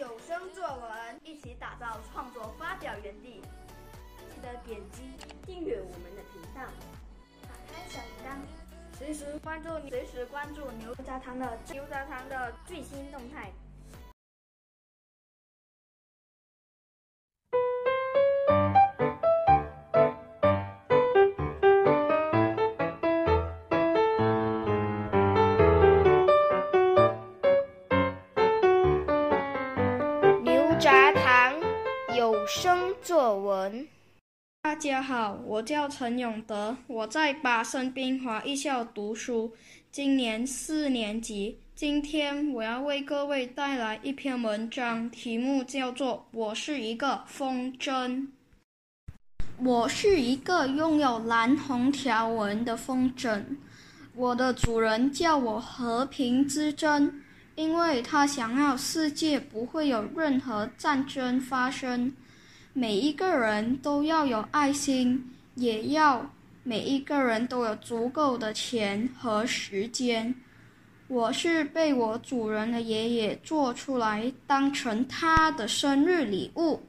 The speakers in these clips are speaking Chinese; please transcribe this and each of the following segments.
有声作文，一起打造创作发表园地。记得点击订阅我们的频道，打开小铃铛，随时关注随时关注牛轧糖的牛轧糖的最新动态。杂堂有声作文。大家好，我叫陈永德，我在八生滨华艺校读书，今年四年级。今天我要为各位带来一篇文章，题目叫做《我是一个风筝》。我是一个拥有蓝红条纹的风筝，我的主人叫我和平之针。因为他想要世界不会有任何战争发生，每一个人都要有爱心，也要每一个人都有足够的钱和时间。我是被我主人的爷爷做出来当成他的生日礼物，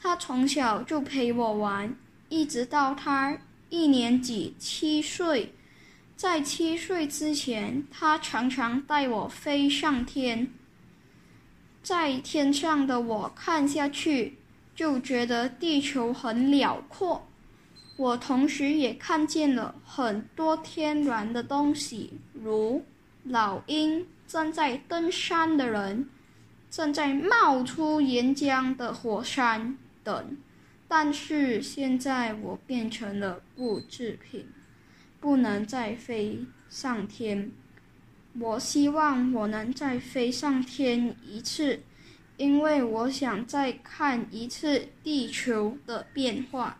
他从小就陪我玩，一直到他一年级七岁。在七岁之前，他常常带我飞上天。在天上的我看下去，就觉得地球很辽阔。我同时也看见了很多天然的东西，如老鹰、正在登山的人、正在冒出岩浆的火山等。但是现在我变成了布制品。不能再飞上天。我希望我能再飞上天一次，因为我想再看一次地球的变化。